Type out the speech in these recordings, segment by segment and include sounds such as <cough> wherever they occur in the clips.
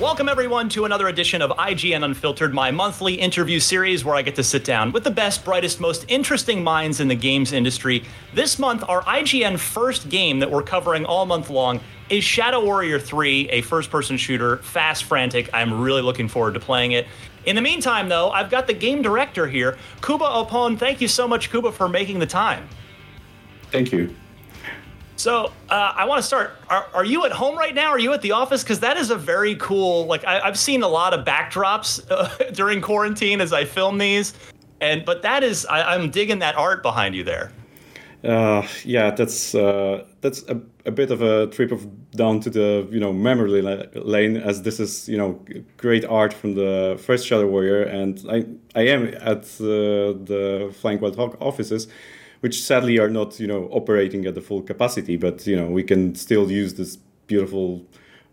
Welcome, everyone, to another edition of IGN Unfiltered, my monthly interview series where I get to sit down with the best, brightest, most interesting minds in the games industry. This month, our IGN first game that we're covering all month long is Shadow Warrior 3, a first person shooter, fast, frantic. I'm really looking forward to playing it. In the meantime, though, I've got the game director here, Kuba Opon. Thank you so much, Kuba, for making the time. Thank you. So uh, I want to start. Are, are, you at home right now? Are you at the office? Because that is a very cool. Like I, have seen a lot of backdrops uh, <laughs> during quarantine as I film these, and but that is I, am digging that art behind you there. Uh, yeah, that's uh, that's a, a, bit of a trip of down to the you know memory lane, as this is you know great art from the first Shadow Warrior, and I I am at uh, the Flying Wild Hog offices which sadly are not you know operating at the full capacity. But you know we can still use this beautiful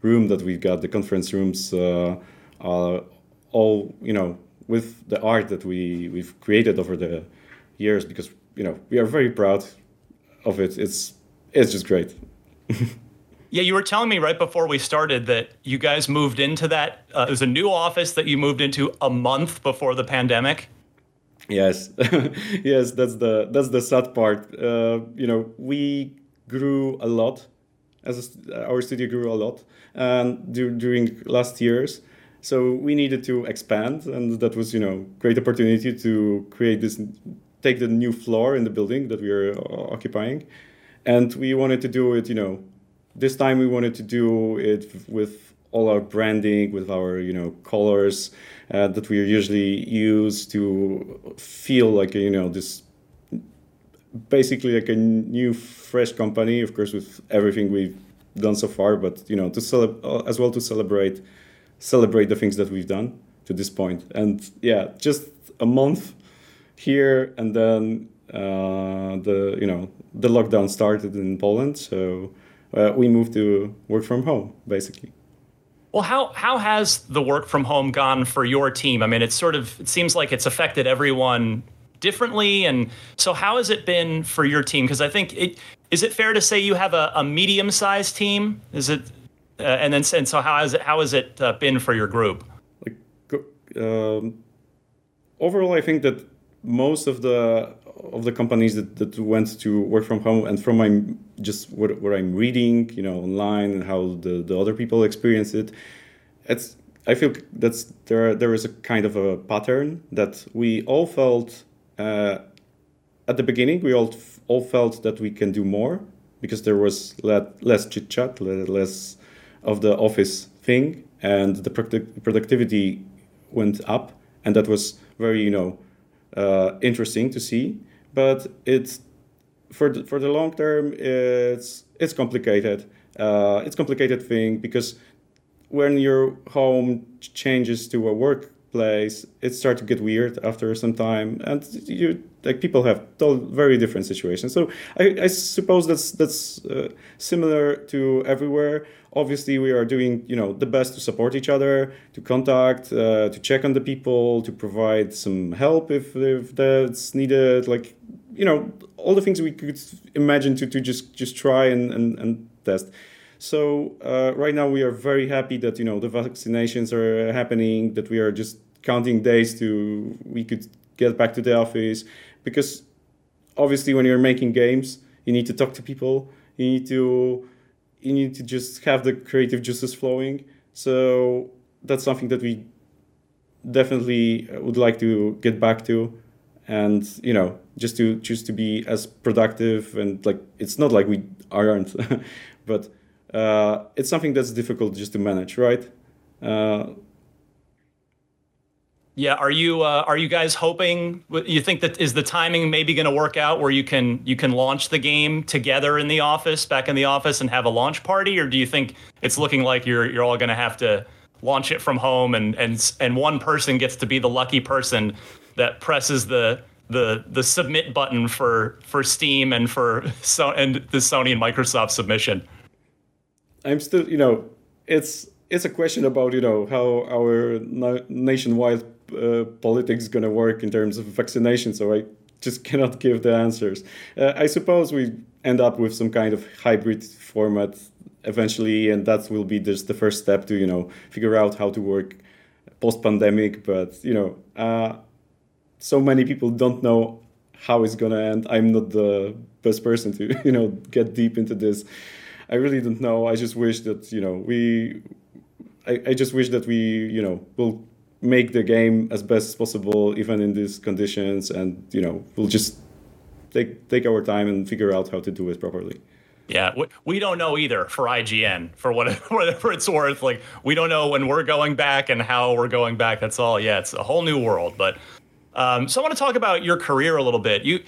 room that we've got. The conference rooms uh, are all you know with the art that we we've created over the years because you know we are very proud of it. It's it's just great. <laughs> Yeah, you were telling me right before we started that you guys moved into that. Uh, it was a new office that you moved into a month before the pandemic. Yes, <laughs> yes, that's the that's the sad part. Uh, you know, we grew a lot, as a, our studio grew a lot, and during last years, so we needed to expand, and that was you know great opportunity to create this, take the new floor in the building that we are occupying, and we wanted to do it. You know, this time we wanted to do it with all our branding, with our you know colors uh, that we usually use to feel like you know this basically like a new fresh company of course with everything we've done so far but you know to celebrate uh, as well to celebrate celebrate the things that we've done to this point. point and yeah just a month here and then uh, the you know the lockdown started in Poland so uh, we moved to work from home basically well, how how has the work from home gone for your team? I mean, it's sort of it seems like it's affected everyone differently, and so how has it been for your team? Because I think it is it fair to say you have a, a medium sized team? Is it uh, and then and so how has it how has it uh, been for your group? Like, um, overall, I think that most of the of the companies that, that went to work from home and from my just what, what I'm reading, you know, online and how the, the other people experience it, it's I feel that's there there is a kind of a pattern that we all felt uh, at the beginning. We all all felt that we can do more because there was let, less chit chat, less of the office thing, and the productivity went up, and that was very you know uh, interesting to see but it's for the, for the long term it's it's complicated. Uh, it's complicated thing because when your home changes to a workplace it starts to get weird after some time and you like people have very different situations. So i, I suppose that's that's uh, similar to everywhere. Obviously we are doing you know the best to support each other to contact uh, to check on the people to provide some help if, if that's needed like you know all the things we could imagine to, to just just try and, and, and test. So uh, right now we are very happy that you know the vaccinations are happening that we are just counting days to we could get back to the office. Because obviously when you're making games you need to talk to people. You need to you need to just have the creative juices flowing. So that's something that we definitely would like to get back to. And you know just to just to be as productive and like it's not like we aren't <laughs> but uh, it's something that's difficult just to manage right? Uh, yeah, are you uh, are you guys hoping? You think that is the timing maybe going to work out where you can you can launch the game together in the office, back in the office, and have a launch party, or do you think it's looking like you're you're all going to have to launch it from home, and and and one person gets to be the lucky person that presses the the the submit button for for Steam and for <laughs> so and the Sony and Microsoft submission? I'm still, you know, it's it's a question about you know how our nationwide uh, politics going to work in terms of vaccination. So I just <laughs> cannot give the answers. Uh, I suppose we end up with some kind of hybrid format eventually, and that will be just the first step to you know figure out how to work post pandemic. But you know, uh, so many people don't know how it's gonna end. I'm not the best person to <laughs> you know get deep into this. I really don't know. I just wish that you know we. I, I just wish that we you know will make the game as best as possible even in these conditions, and you know we'll just take take our time and figure out how to do it properly. Yeah, we, we don't know either for IGN for <laughs> whatever, it's worth. Like we don't know when we're going back and how we're going back. That's all. Yeah, it's a whole new world. But um, so I want to talk about your career a little bit. You,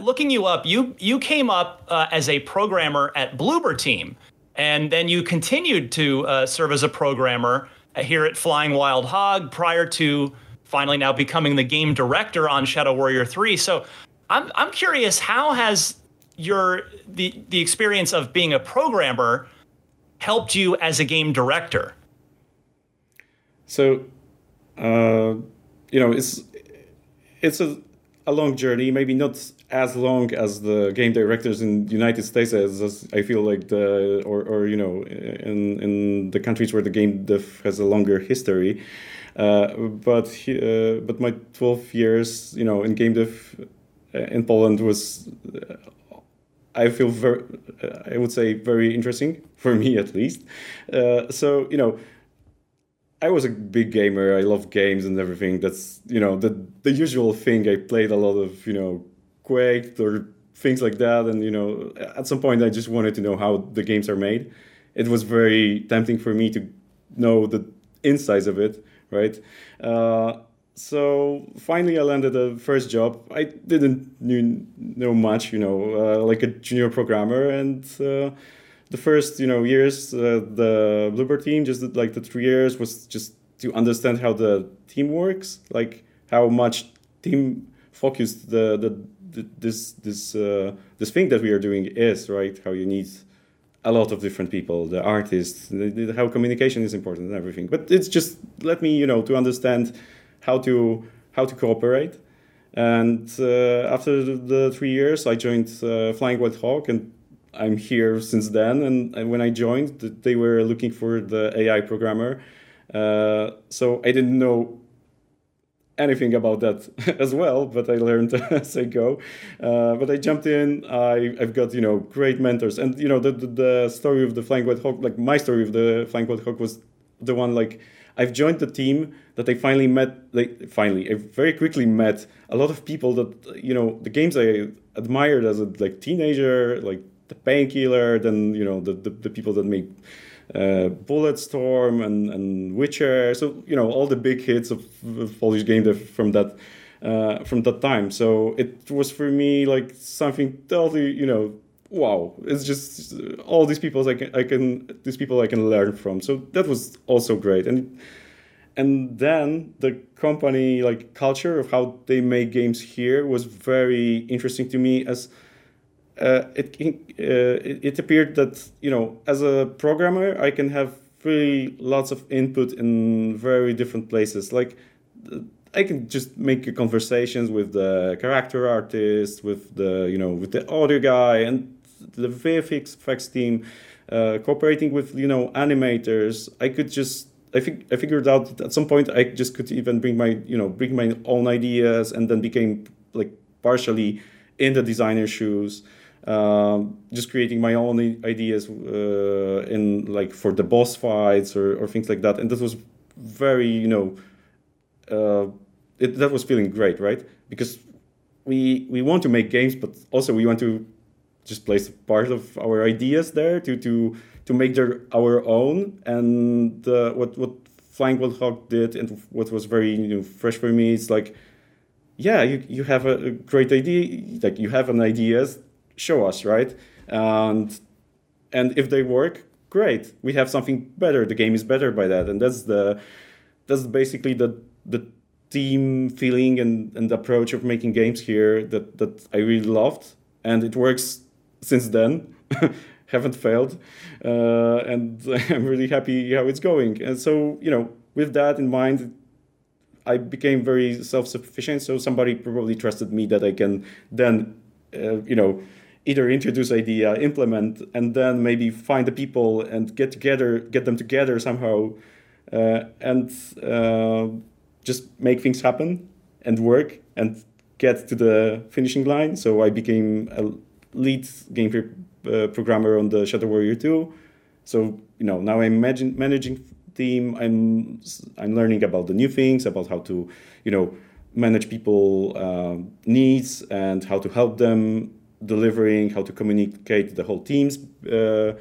looking you up, you you came up uh, as a programmer at Bloober Team, and then you continued to uh, serve as a programmer here at Flying Wild Hog prior to finally now becoming the game director on Shadow Warrior 3. So I'm I'm curious how has your the the experience of being a programmer helped you as a game director? So, uh, you know, it's it's a, a long journey. Maybe not as long as the game directors in the United States as, as I feel like the or or you know in in the countries where the game dev has a longer history. Uh, but uh, but my 12 years, you know, in game dev uh, in Poland was I feel very, I would say, very interesting <laughs> for me at least. Uh, so you know, I was a big gamer. I love games and everything. That's you know the the usual thing. I played a lot of you know Quake or things like that, and you know at some point I just wanted to know how the games are made. It was very tempting for me to know the insides of it, right? Uh, so finally i landed a first job i didn't know much you know uh, like a junior programmer and uh, the first you know years uh, the Bloober team just like the three years was just to understand how the team works like how much team focused the, the, this this uh, this thing that we are doing is right how you need a lot of different people the artists the, the, how communication is important and everything but it's just let me you know to understand how to how to cooperate. And uh, after the three years, I joined uh, Flying Wild Hog, and I'm here since then. And, and, when I joined, they were looking for the AI programmer. Uh, so I didn't know anything about that <laughs> as well, but I learned <laughs> as I go. Uh, but I jumped in. I, have got you know great mentors, and you know the, the, the story of the Flying Wild Hog, like my story of the Flying Wild Hog was the one like I've joined the team that I finally met. Like finally, I very quickly met a lot of people that you know the games I admired as a like teenager, like the Painkiller, then you know the the, the people that make uh, Bulletstorm and and Witcher. So you know all the big hits of, of Polish game from that. Uh, from that time, so it was for me like something totally, you know, wow it's just all these people i can i can these people i can learn from so that was also great and and then the company like culture of how they make games here was very interesting to me as uh, it, uh, it, it appeared that you know as a programmer i can have really lots of input in very different places like I can just make conversations with the character artist, with the you know with the audio guy, and the VFX effects team, uh, cooperating with you know animators. I could just I think I figured out that at some point I just could even bring my you know bring my own ideas and then became like partially in the designer shoes. Um, just creating my own ideas uh, in like for the boss fights or, or things like that, and that was very you know uh, it, that was feeling great, right? Because we we want to make games, but also we want to just place part of our ideas there to to to make their our own. And uh, what what Flying Wild Hog did, and what was very you know, fresh for me, is like, yeah, you you have a, a great idea, like you have an ideas, show us, right? And and if they work, great. We have something better. The game is better by that, and that's the that's basically the the team feeling and, and approach of making games here that, that I really loved. And it works since then. <laughs> Haven't failed. Uh, and <laughs> I'm really happy how it's going. And so, you know, with that in mind, I became very self sufficient. So somebody probably trusted me that I can then, uh, you know, either introduce idea, implement, and then maybe find the people and get together, get them together somehow, uh, and uh, just make things happen and work and get to the finishing line. So I became a lead game uh, programmer on the Shadow Warrior 2. So you know now I'm managing managing team. I'm I'm learning about the new things, about how to you know manage people uh, needs and how to help them delivering, how to communicate the whole teams uh,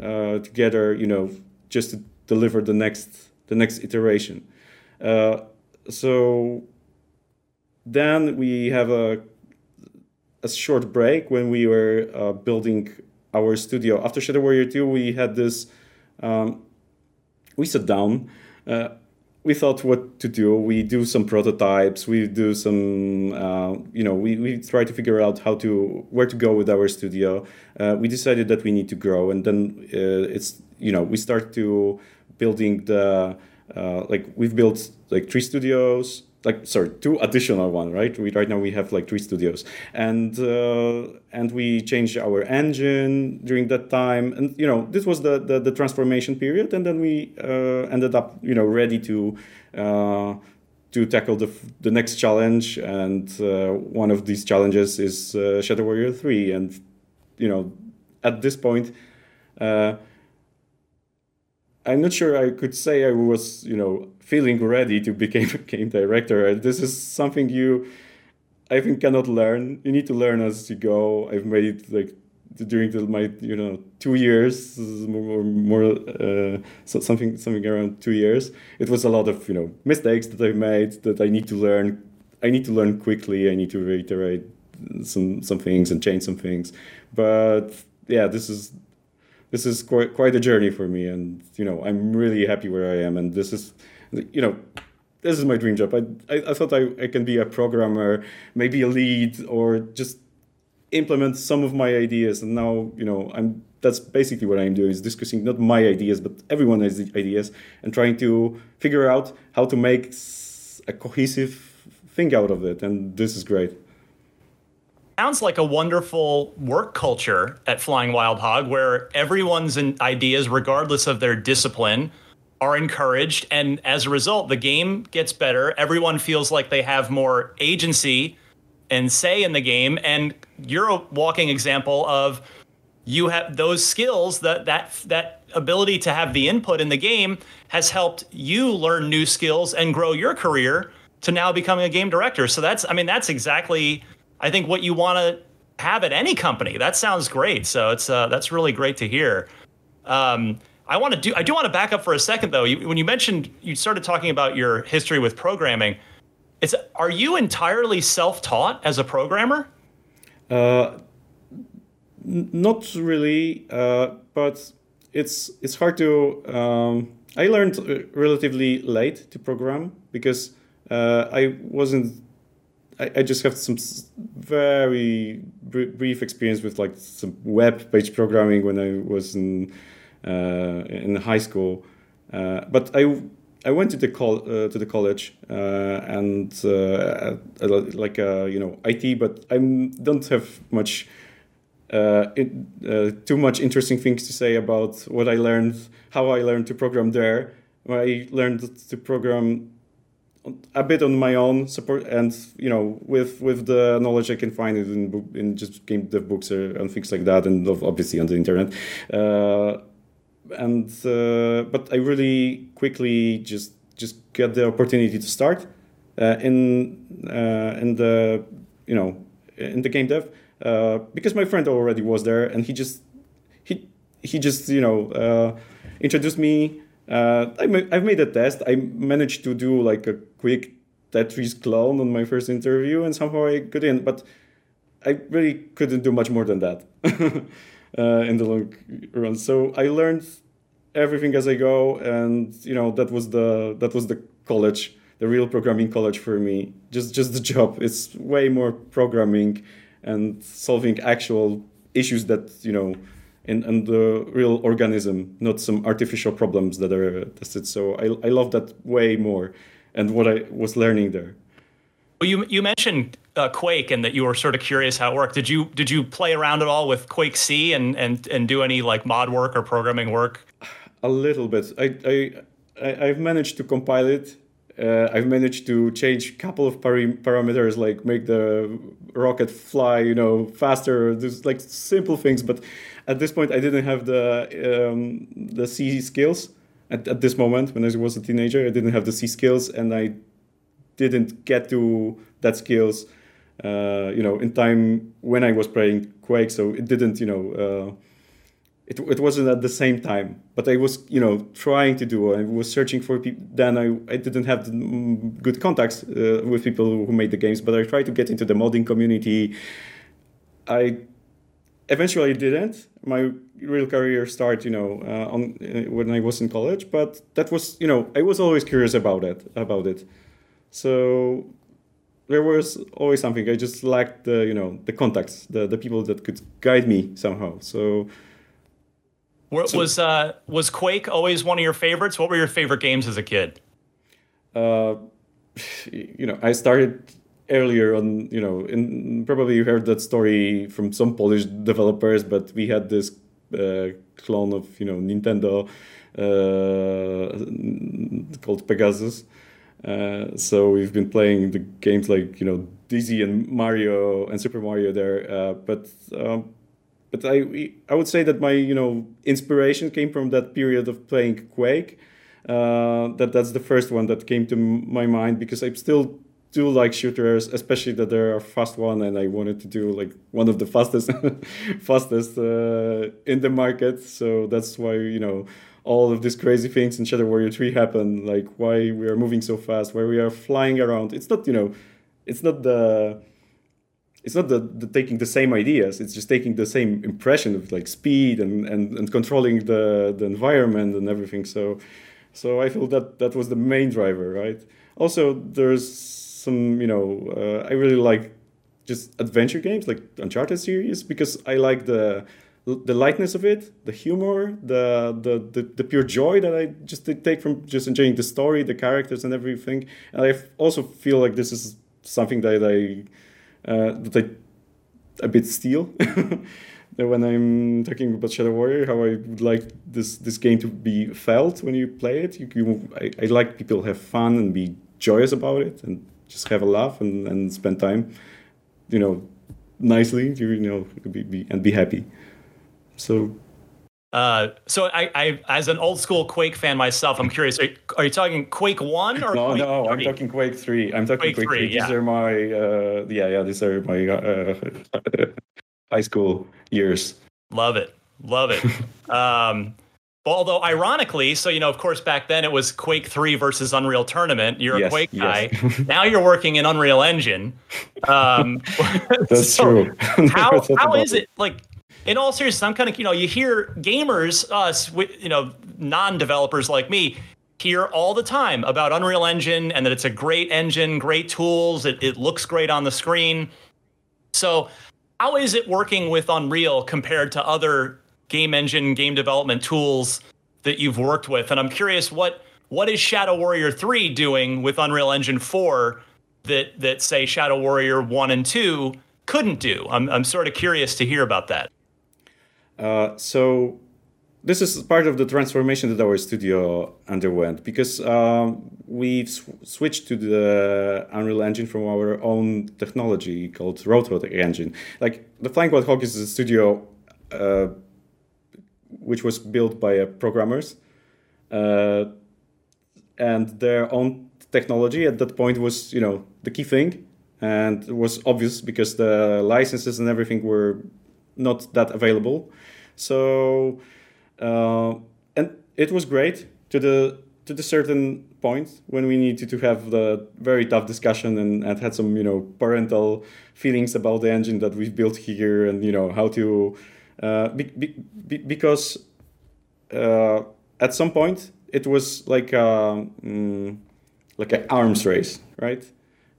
uh, together. You know, just to deliver the next the next iteration. Uh, so then we have a a short break when we were uh, building our studio. After Shadow Warrior 2, we had this. Um, we sat down. We thought what to do. We do some prototypes. We do some, uh, you know, we, we try to figure out how to where to go with our studio. Uh, we decided that we need to grow, and then uh, it's you know we start to building the uh, like we've built like three studios like sorry two additional one right? We right now we have like three studios. And uh, and we changed our engine during that time. And you know this was the the, the transformation period. And then we uh, ended up you know ready to uh, to tackle the the next challenge. And uh, one of these challenges is uh, Shadow Warrior 3 and you know at this point uh, I'm not sure I could say I was, you know, feeling ready to become a game director. This is something you, I think, cannot learn. You need to learn as you go. I've made it like during the, my, you know, two years more, more uh, so something, something around two years. It was a lot of, you know, mistakes that I've made that I need to learn. I need to learn quickly. I need to reiterate some some things and change some things. But yeah, this is this is quite quite a journey for me, and you know I'm really happy where I am, and this is, you know, this is my dream job. I I, I thought I, I can be a programmer, maybe a lead, or just implement some of my ideas, and now you know I'm. That's basically what I'm doing is discussing not my ideas, but everyone has ideas, and trying to figure out how to make a cohesive thing out of it, and this is great sounds like a wonderful work culture at Flying Wild Hog where everyone's ideas, regardless of their discipline, are encouraged. And as a result, the game gets better. Everyone feels like they have more agency and say in the game. And you're a walking example of you have those skills that that that ability to have the input in the game has helped you learn new skills and grow your career to now becoming a game director. So that's I mean that's exactly I think what you want to have at any company. That sounds great. So it's uh, that's really great to hear. Um, I want to do. I do want to back up for a second though. You, when you mentioned you started talking about your history with programming, it's are you entirely self-taught as a programmer? Uh, n- not really, uh, but it's it's hard to. Um, I learned uh, relatively late to program because uh, I wasn't I, I just have some very brief experience with like some web page programming when I was in in high school. Uh, but I I went to the col- uh, to the college uh, and uh, like uh, you know IT, but I don't have much it, too much interesting things to say about what I learned, how I learned to program there. I learned to program a bit on my own support and you know with with the knowledge I can find in in just game dev books and things like that and obviously on the internet uh, and uh, but I really quickly just just get the opportunity to start uh, in uh, in the you know in the game dev uh, because my friend already was there and he just he he just you know uh, introduced me uh, I have made a test. I managed to do like a quick Tetris clone on my first interview, and somehow I got in. But I really couldn't do much more than that <laughs> uh, in the long run. So I learned everything as I go, and you know that was the that was the college, the real programming college for me. Just just the job. It's way more programming and solving actual issues that you know in, in the real organism, not some artificial problems that are tested. So I, I love that way more and what I was learning there. Well, you, you mentioned uh, Quake and that you were sort of curious how it worked. Did you did you play around at all with QuakeC and and and do any like mod work or programming work? A little bit. I I, I have managed to compile it. Uh, I've managed to change a couple of parameters, like make the rocket fly, you know, faster. There's like simple things, but at this point, I didn't have the um, the C skills. At, at this moment, when I was a teenager, I didn't have the C skills, and I didn't get to that skills, uh, you know, in time when I was playing Quake. So it didn't, you know, uh, it, it wasn't at the same time. But I was, you know, trying to do. I was searching for people. Then I, I didn't have good contacts uh, with people who made the games. But I tried to get into the modding community. I eventually didn't. My real career started, you know, uh, on uh, when I was in college. But that was, you know, I was always curious about it. About it. So there was always something. I just lacked the you know the contacts, the the people that could guide me somehow. So. so was uh, was Quake always one of your favorites? What were your favorite games as a kid? Uh, <sighs> you know, I started earlier on. You know, in probably you heard that story from some Polish developers, but we had this uh, clone of you know Nintendo uh, called Pegasus uh, so we've been playing the games like you know Dizzy and Mario and Super Mario there, uh, but um, but I I would say that my you know inspiration came from that period of playing Quake. Uh, that that's the first one that came to my mind because I still do like shooters, especially that they're a fast one, and I wanted to do like one of the <laughs> fastest fastest uh, in the market. So that's why you know all of these crazy things in Shadow Warrior 3 happen, like why we are moving so fast, why we are flying around. It's not, you know, it's not the it's not the, the taking the same ideas, it's just taking the same impression of like speed and, and, and controlling the, the environment and everything. So so I feel that that was the main driver, right? Also, there's some, you know, uh, I really like just adventure games like Uncharted series because I like the the lightness of it, the humor, the, the the, the pure joy that I just take from just enjoying the story, the characters, and everything. And I also feel like this is something that I uh, that I a bit steal. <laughs> when I'm talking about Shadow Warrior, how I would like this this game to be felt when you play it. You, you I, I like people have fun and be joyous about it and just have a laugh and, and spend time, you know, nicely. You know, be, be and be happy. So uh, so I, I, as an old school Quake fan myself, I'm curious. Are, are you talking Quake One or no? Quake no, i I'm talking Quake Three. I'm talking Quake, Quake 3. 3. Yeah. These are my uh, yeah, yeah. These are my uh, <laughs> high school years. Love it, love it. <laughs> um, although ironically, so you know, of course, back then it was Quake Three versus Unreal Tournament. You're yes, a Quake guy. Yes. <laughs> now you're working in Unreal Engine. Um, That's so true. how how is it like? In all seriousness, I'm kind of, you know, you hear gamers, us, you know, non developers like me, hear all the time about Unreal Engine and that it's a great engine, great tools, it, it looks great on the screen. So, how is it working with Unreal compared to other game engine, game development tools that you've worked with? And I'm curious, what what is Shadow Warrior 3 doing with Unreal Engine 4 that that say Shadow Warrior 1 and 2 couldn't do? I'm I'm sort of curious to hear about that. Uh, so this is part of the transformation that our studio underwent because um, we've sw- switched to the Unreal Engine from our own technology called Roadhog Engine. Like the Flying Wild Hog is a studio uh, which was built by uh, programmers, uh, and their own technology at that point was, you know, the key thing, and it was obvious because the licenses and everything were not that available. So, uh, and it was great to the to the certain point when we needed to have the very tough discussion and, and had some you know parental feelings about the engine that we've built here and you know how to uh, be, be, because uh, at some point it was like a, um, like an arms race right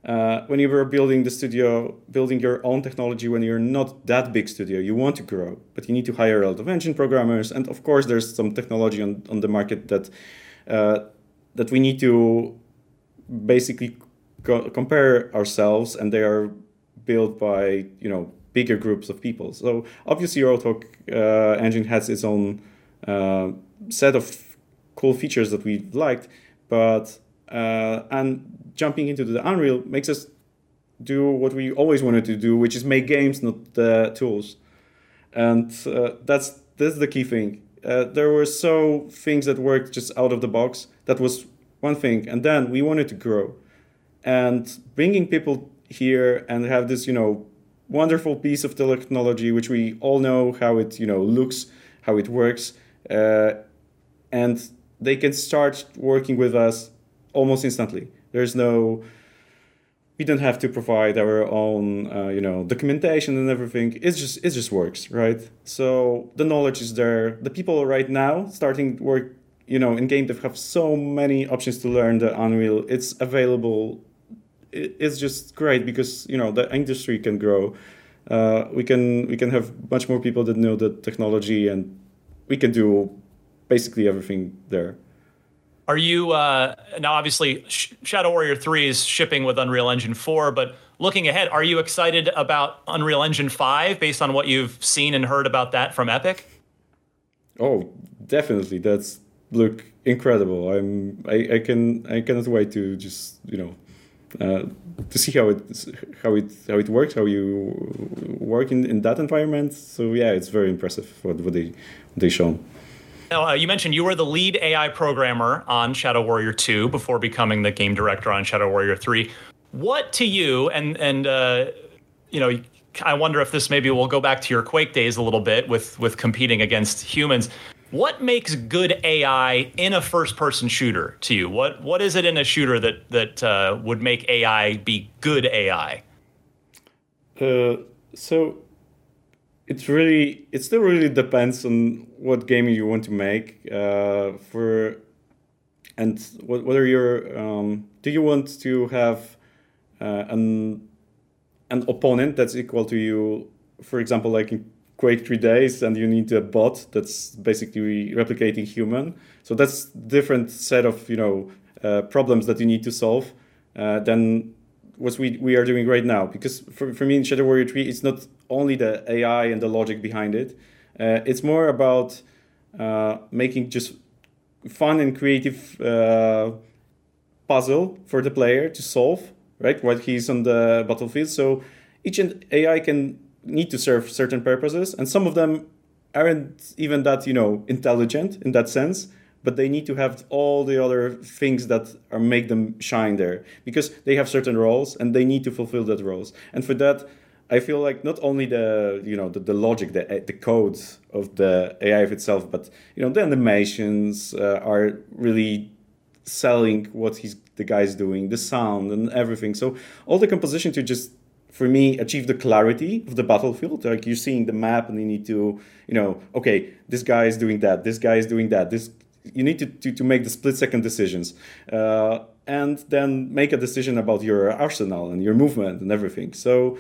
uh, when you were building the studio, building your own technology, when you're not that big studio, you want to grow, but you need to hire a lot of engine programmers, and of course, there's some technology on, on the market that uh, that we need to basically co- compare ourselves, and they are built by you know bigger groups of people. So obviously, Roadhog uh, engine has its own uh, set of cool features that we liked, but uh, and jumping into the Unreal makes us do what we always wanted to do, which is make games, not the tools. And uh, that's that's the key thing. Uh, there were so things that worked just out of the box. That was one thing, and then we wanted to grow, and bringing people here and have this, you know, wonderful piece of technology, which we all know how it, you know, looks, how it works, uh, and they can start working with us almost instantly. There's no we don't have to provide our own uh, you know documentation and everything. It's just it just works right? So the knowledge is there. The people right now starting work you know in game dev have so many options to learn the unreal. It's available. It's just great because you know the industry can grow. Uh, we can we can have much more people that know the technology and we can do basically everything there are you uh, now? Obviously, Shadow Warrior Three is shipping with Unreal Engine Four, but looking ahead, are you excited about Unreal Engine Five based on what you've seen and heard about that from Epic? Oh, definitely. That's look incredible. I'm. I, I can. I cannot wait to just you know. Uh, to see how it how it how it works, how you work in, in that environment. So yeah, it's very impressive what, what they what they shown. Uh, you mentioned you were the lead AI programmer on Shadow Warrior 2 before becoming the game director on Shadow Warrior 3. What to you, and and uh, you know, I wonder if this maybe will go back to your Quake days a little bit with with competing against humans. What makes good AI in a first-person shooter to you? What what is it in a shooter that that uh, would make AI be good AI? Uh, so it really it still really depends on what game you want to make uh, for and what what are um, do you want to have uh, an an opponent that's equal to you for example like in quake 3 days and you need a bot that's basically replicating human? So that's different set of you know uh, problems that you need to solve uh, than what we, we are doing right now. Because for, for me in shadow warrior 3 it's not only the AI and the logic behind it. Uh, it's more about uh, making just fun and creative uh, puzzle for the player to solve, right? While he's on the battlefield. So each AI can need to serve certain purposes, and some of them aren't even that you know intelligent in that sense but they need to have all the other things that are make them shine there because they have certain roles and they need to fulfill that roles and for that I feel like not only the you know the, the logic, the the codes of the AI of itself, but you know the animations uh, are really selling what he's the guy's doing, the sound and everything. So all the composition to just for me achieve the clarity of the battlefield. Like you're seeing the map and you need to you know okay this guy is doing that, this guy is doing that. This you need to to, to make the split second decisions. Uh, and then make a decision about your arsenal and your movement and everything. So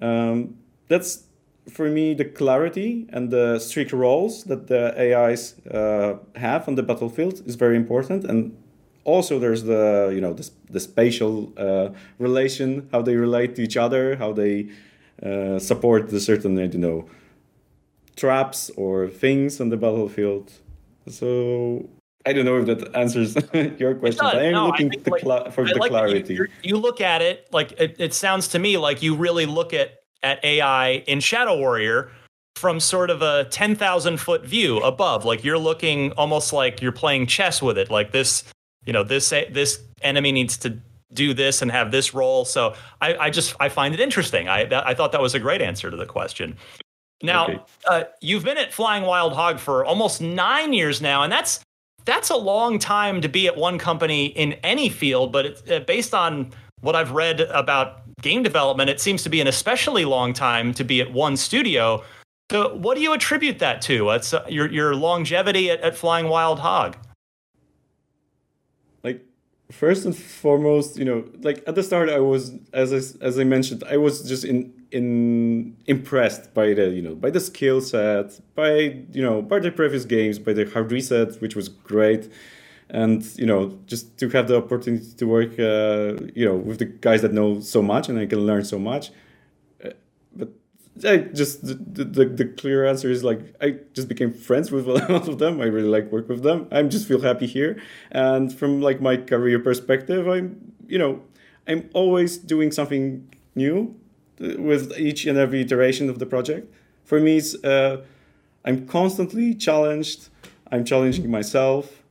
um, that's for me the clarity and the strict roles that the AIs uh, have on the battlefield is very important. And also there's the you know the, the spatial uh, relation, how they relate to each other, how they uh, support the certain you know traps or things on the battlefield. So I don't know if that answers <laughs> your question. I am no, looking I like, cl- for I the like clarity. You, you, look at it like it, it sounds to me like you really look at at AI in Shadow Warrior from sort of a 10,000 foot view above. Like you're looking almost like you're playing chess with it. Like this, you know, this this enemy needs to do this and have this role. So I, I just I find it interesting. I I thought that was a great answer to the question. Now, okay. uh, you've been at Flying Wild Hog for almost nine years now, and that's that's a long time to be at one company in any field. But it's, uh, based on what I've read about game development, it seems to be an especially long time to be at one studio. So, what do you attribute that to? It's uh, your your longevity at, at Flying Wild Hog. First and foremost, you know, like at the start, I was as I, as I mentioned, I was just in in impressed by the you know by the skill set, by you know by the previous games, by the hard reset, which was great. And you know just to have the opportunity to work uh, you know with the guys that know so much and I can learn so much I just the, the, the clear answer is like I just became friends with <laughs> a lot of them. I really like work with them. I just feel happy here. And from like my career perspective, I'm you know I'm always doing something new with each and every iteration of the project. For me, it's, uh, I'm constantly challenged. I'm challenging myself.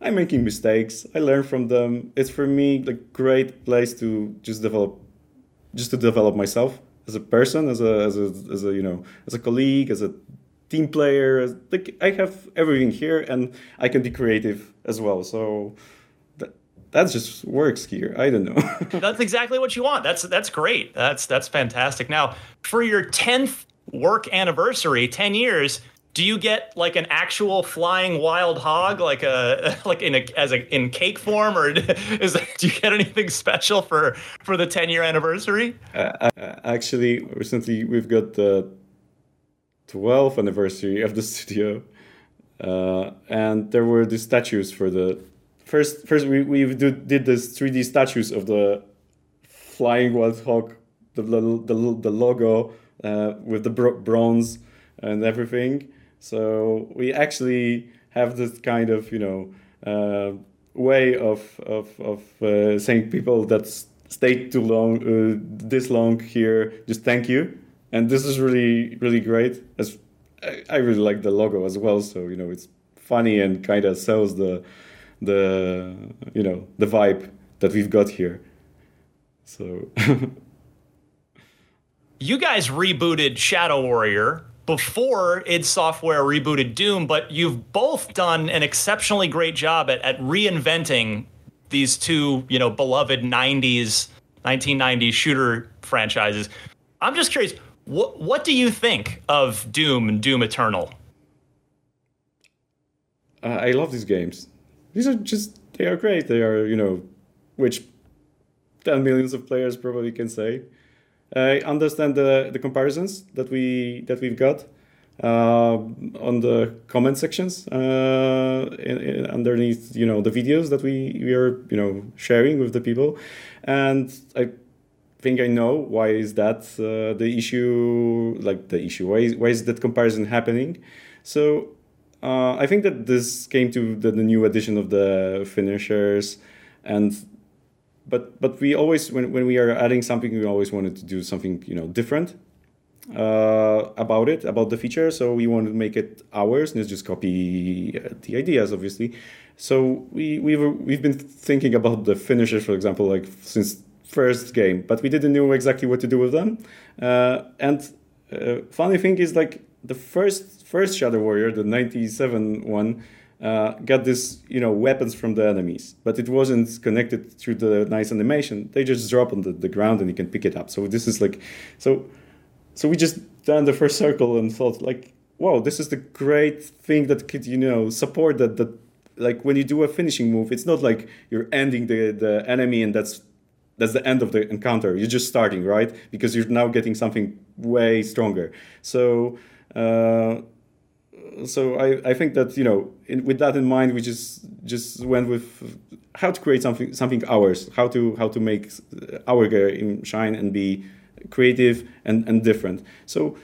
I'm making mistakes. I learn from them. It's for me a great place to just develop, just to develop myself as a person, as a as a as a you know as a colleague, as a team player. As, like I have everything here, and I can be creative as well. So that just works here. I don't know. <laughs> that's exactly what you want. That's that's great. That's that's fantastic. Now, for your 10th work anniversary, 10 years, do you get like an actual flying wild hog like a <laughs> like in a as a in cake form or <laughs> is do you get anything special for for the 10 year anniversary? Uh, uh actually, recently we've got the 12th anniversary of the <laughs> studio. Uh, and there were the statues for the first first we, we did this 3D statues of the flying wild hog, the the, the, the logo uh, with the bronze and everything. So we actually have this kind of you know uh, way of of of uh, saying people that stayed too long uh, this long here just thank you. And this is really really great. As I, I really like the logo as well. So you know it's funny and kind of sells the the you know the vibe that we've got here. So <laughs> you guys rebooted Shadow Warrior before id Software rebooted Doom, but you've both done an exceptionally great job at, at reinventing these two, you know, beloved 90s, 1990s shooter franchises. I'm just curious, what what do you think of Doom and Doom Eternal? Uh, I love these games these are just they are great. They are you know, which ten millions of players probably can say. I understand the the comparisons that we that we've got uh, on the comment sections uh, in, in underneath you know the videos that we we are you know sharing with the people, and I think I know why is that uh, the issue like the issue. Why is, why is that comparison happening? So uh, I think that this came to the, the, new edition of the finishers, and but but we always when, when we are adding something, we always wanted to do something you know different uh, about it about the feature. So we wanted to make it ours, not just copy uh, the ideas, obviously. So we we've we've been thinking about the finishers, for example, like since first game, but we didn't know exactly what to do with them. Uh, and uh, funny thing is like the first first Shadow Warrior, the 97 one, uh, got this, you know, weapons from the enemies, but it wasn't connected through the nice animation. They just drop on the, the ground and you can pick it up. So this is like, so, so we just done the first circle and thought like, wow, this is the great thing that could, you know, support that, that like when you do a finishing move, it's not like you're ending the, the enemy and that's that's the end of the encounter. You're just starting, right? Because you're now getting something way stronger. So uh, so I, I think that you know in, with that in mind we just just went with how to create something something ours how to how to make our game shine and be creative and, and different so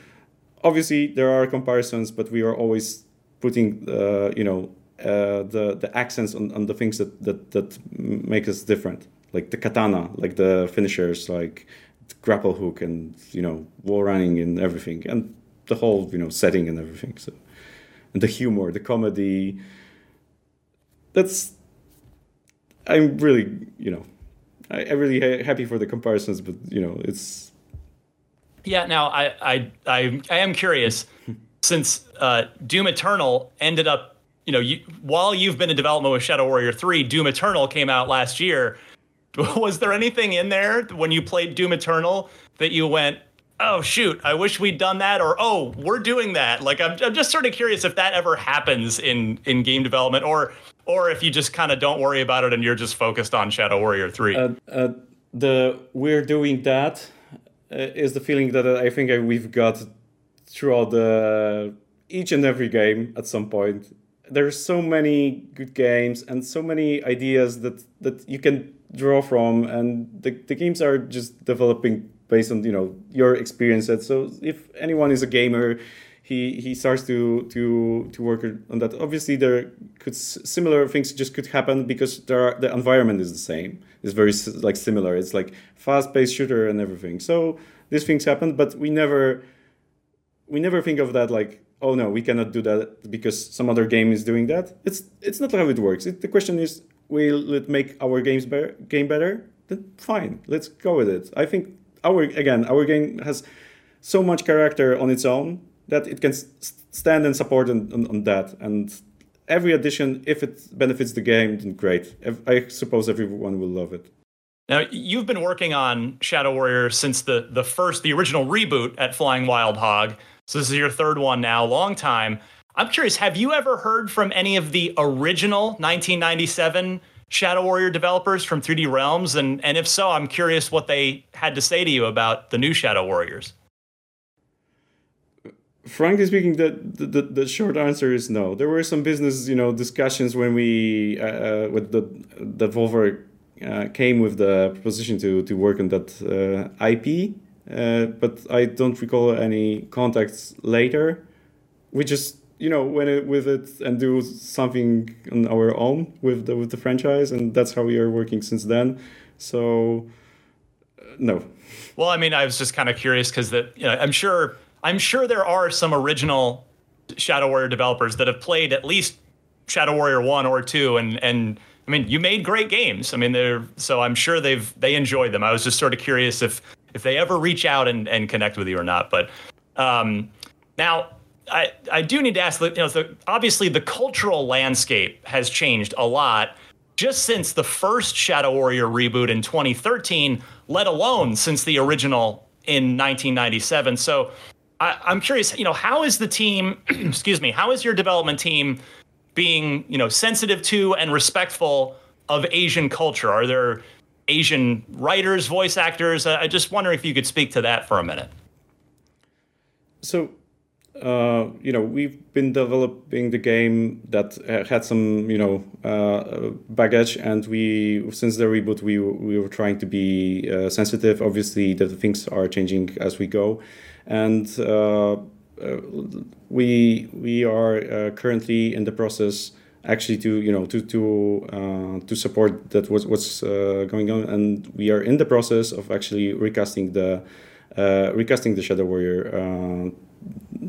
obviously there are comparisons but we are always putting uh, you know uh, the the accents on, on the things that, that that make us different like the katana like the finishers like the grapple hook and you know wall running and everything and the whole you know setting and everything. So the humor, the comedy. That's I'm really you know I, am really ha- happy for the comparisons, but you know it's. Yeah. Now I I I, I am curious since uh, Doom Eternal ended up you know you, while you've been in development with Shadow Warrior Three, Doom Eternal came out last year. <laughs> Was there anything in there when you played Doom Eternal that you went, oh shoot i wish we'd done that or oh we're doing that. Like i'm, I'm just sort of curious if that ever happens in in game development or or if you just kind of don't worry about it and you're just focused on shadow warrior 3 uh, uh, the we're doing that uh, is the feeling that i think we've got throughout the each and every game at some point. There's so many good games and so many ideas that that you can draw from and the, the games are just developing based on you know your experience. So if anyone is a gamer, he he starts to to to work on that. Obviously, there could similar things just could happen because there are, the environment is the same. It's very like similar. It's like fast paced shooter and everything. So these things happen, but we never we never think of that like oh no we cannot do that because some other game is doing that. It's it's not how it works. It, the question is will it make our games better game better? Then fine, let's go with it. I think our again our game has so much character on its own that it can stand and support on, on, on, that. And every addition if it benefits the game then great. I suppose everyone will love it. Now you've been working on shadow warrior since the the first the original reboot at flying wild hog. So this is your third one now long time. I'm curious have you ever heard from any of the original 1997 Shadow Warrior developers from 3D Realms? And, and if so, I'm curious what they had to say to you about the new Shadow Warriors. Frankly speaking, the, the, the short answer is no. There were some business, you know, discussions when we, uh, uh with the Devolver uh, came with the proposition to, to work on that uh, IP, uh, but I don't recall any contacts later. We just you know when it with it and do something on our own with the with the franchise and that's how we are working since then. So uh, no. Well i mean i was just kind of curious because that you know, i'm sure i'm sure there are some original shadow warrior developers that have played at least shadow warrior 1 or 2 and and i mean you made great games. I mean they're so i'm sure they've they enjoyed them. I was just sort of curious if if they ever reach out and and connect with you or not but um now I, I do need to ask, you know, the, obviously the cultural landscape has changed a lot just since the first Shadow Warrior reboot in 2013, let alone since the original in 1997. So I, I'm curious, you know, how is the team, <clears throat> excuse me, how is your development team being, you know, sensitive to and respectful of Asian culture? Are there Asian writers, voice actors? I just wonder if you could speak to that for a minute. So uh, you know, we've been developing the game that uh, had some, you know, uh, baggage, and we since the reboot we we were trying to be uh, sensitive. Obviously, that things are changing as we go, and uh, we we are currently in the process actually to you know to to to support that what's what's going on, and we are in the process of actually recasting the recasting the Shadow Warrior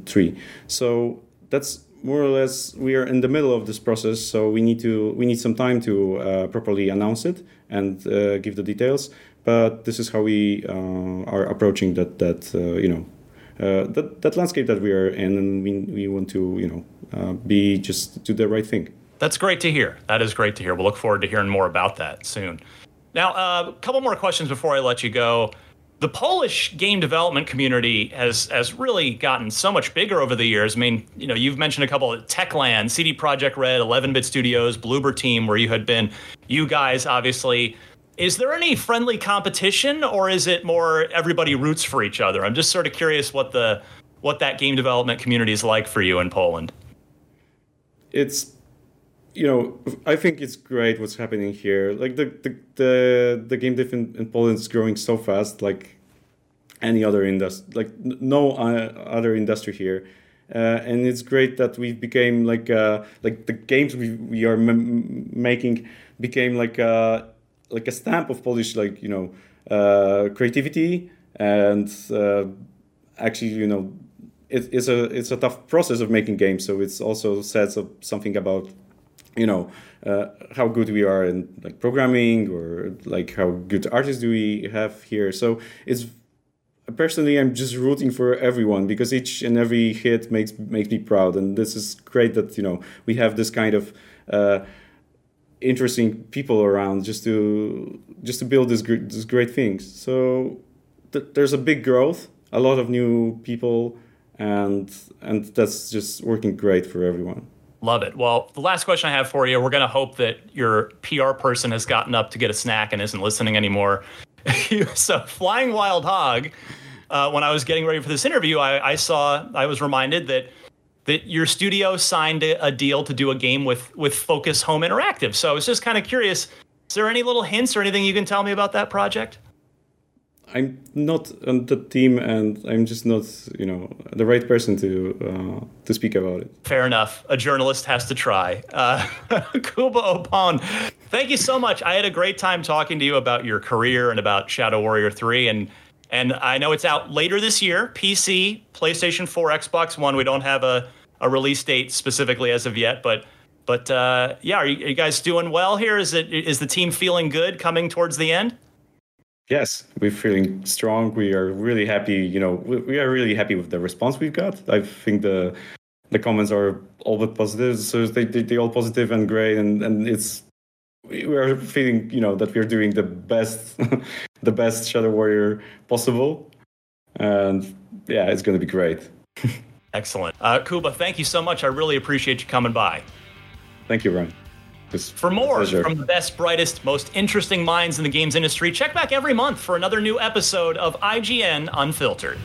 three. So that's more or less we are in the middle of this process. So we need to we need some time to uh, properly announce it and uh, give the details. But this is how we uh, are approaching that that uh, you know. Uh, that, that landscape that we are in, and we, we want to, you know, uh, be just do the right thing. That's great to hear. That is great to hear. We'll look forward to hearing more about that soon. Now, a couple more questions before I let you go the Polish game development community has has really gotten so much bigger over the years. I mean, you know, you've mentioned a couple of Techland, CD Projekt Red, 11-bit Studios, Bloober Team, where you had been. You guys, obviously, is there any friendly competition, or is it more everybody roots for each other? I'm just sort of curious what the what that game development community is like for you in Poland. It's you know, I think it's great what's happening here. Like the the the, the game dev in, in Poland is growing so fast, like any other industry, like no other industry here. Uh, and it's great that we became like uh, like the games we, we are making became like a, uh, like a stamp of Polish like you know uh, creativity and uh, actually you know it, it's a it's a tough process of making games so it's also says something about you know uh, how good we are in like programming or like how good artists do we have here. So it's personally i'm just rooting for everyone because each and every hit makes makes me proud. And this is great that you know we have this kind of uh, interesting people around just to just to build this great, this great things so th- there's a big growth a lot of new people and and that's just working great for everyone Love it. Well, the last question I have for you, we're going to hope that your PR person has gotten up to get a snack and isn't listening anymore. <laughs> so, Flying Wild Hog, uh, when I was getting ready for this interview, I, I, saw, I was reminded that that your studio signed a, a, deal to do a game with with Focus Home Interactive. So I was just kind of curious, is there any little hints or anything you can tell me about that project? I'm not on the team, and I'm just not, you know, the right person to uh, to speak about it. Fair enough. A journalist has to try. Uh, <laughs> Kuba Opon, thank you so much. I had a great time talking to you about your career and about Shadow Warrior Three, and and I know it's out later this year. PC, PlayStation Four, Xbox One. We don't have a a release date specifically as of yet, but. But uh, yeah, are you, are you guys doing well here? Is it is the team feeling good coming towards the end? Yes, we're feeling strong. We are really happy. You know, we, we are really happy with the response we've got. I think the the comments are all but positive. So they they they all positive and great, and and it's we are feeling you know that we're doing the best <laughs> the best Shadow Warrior possible, and yeah, it's going to be great. <laughs> Excellent, uh, Kuba. Thank you so much. I really appreciate you coming by. Thank you, Ryan. For more from the best, brightest, most interesting minds in the games industry, check back every month for another new episode of IGN Unfiltered.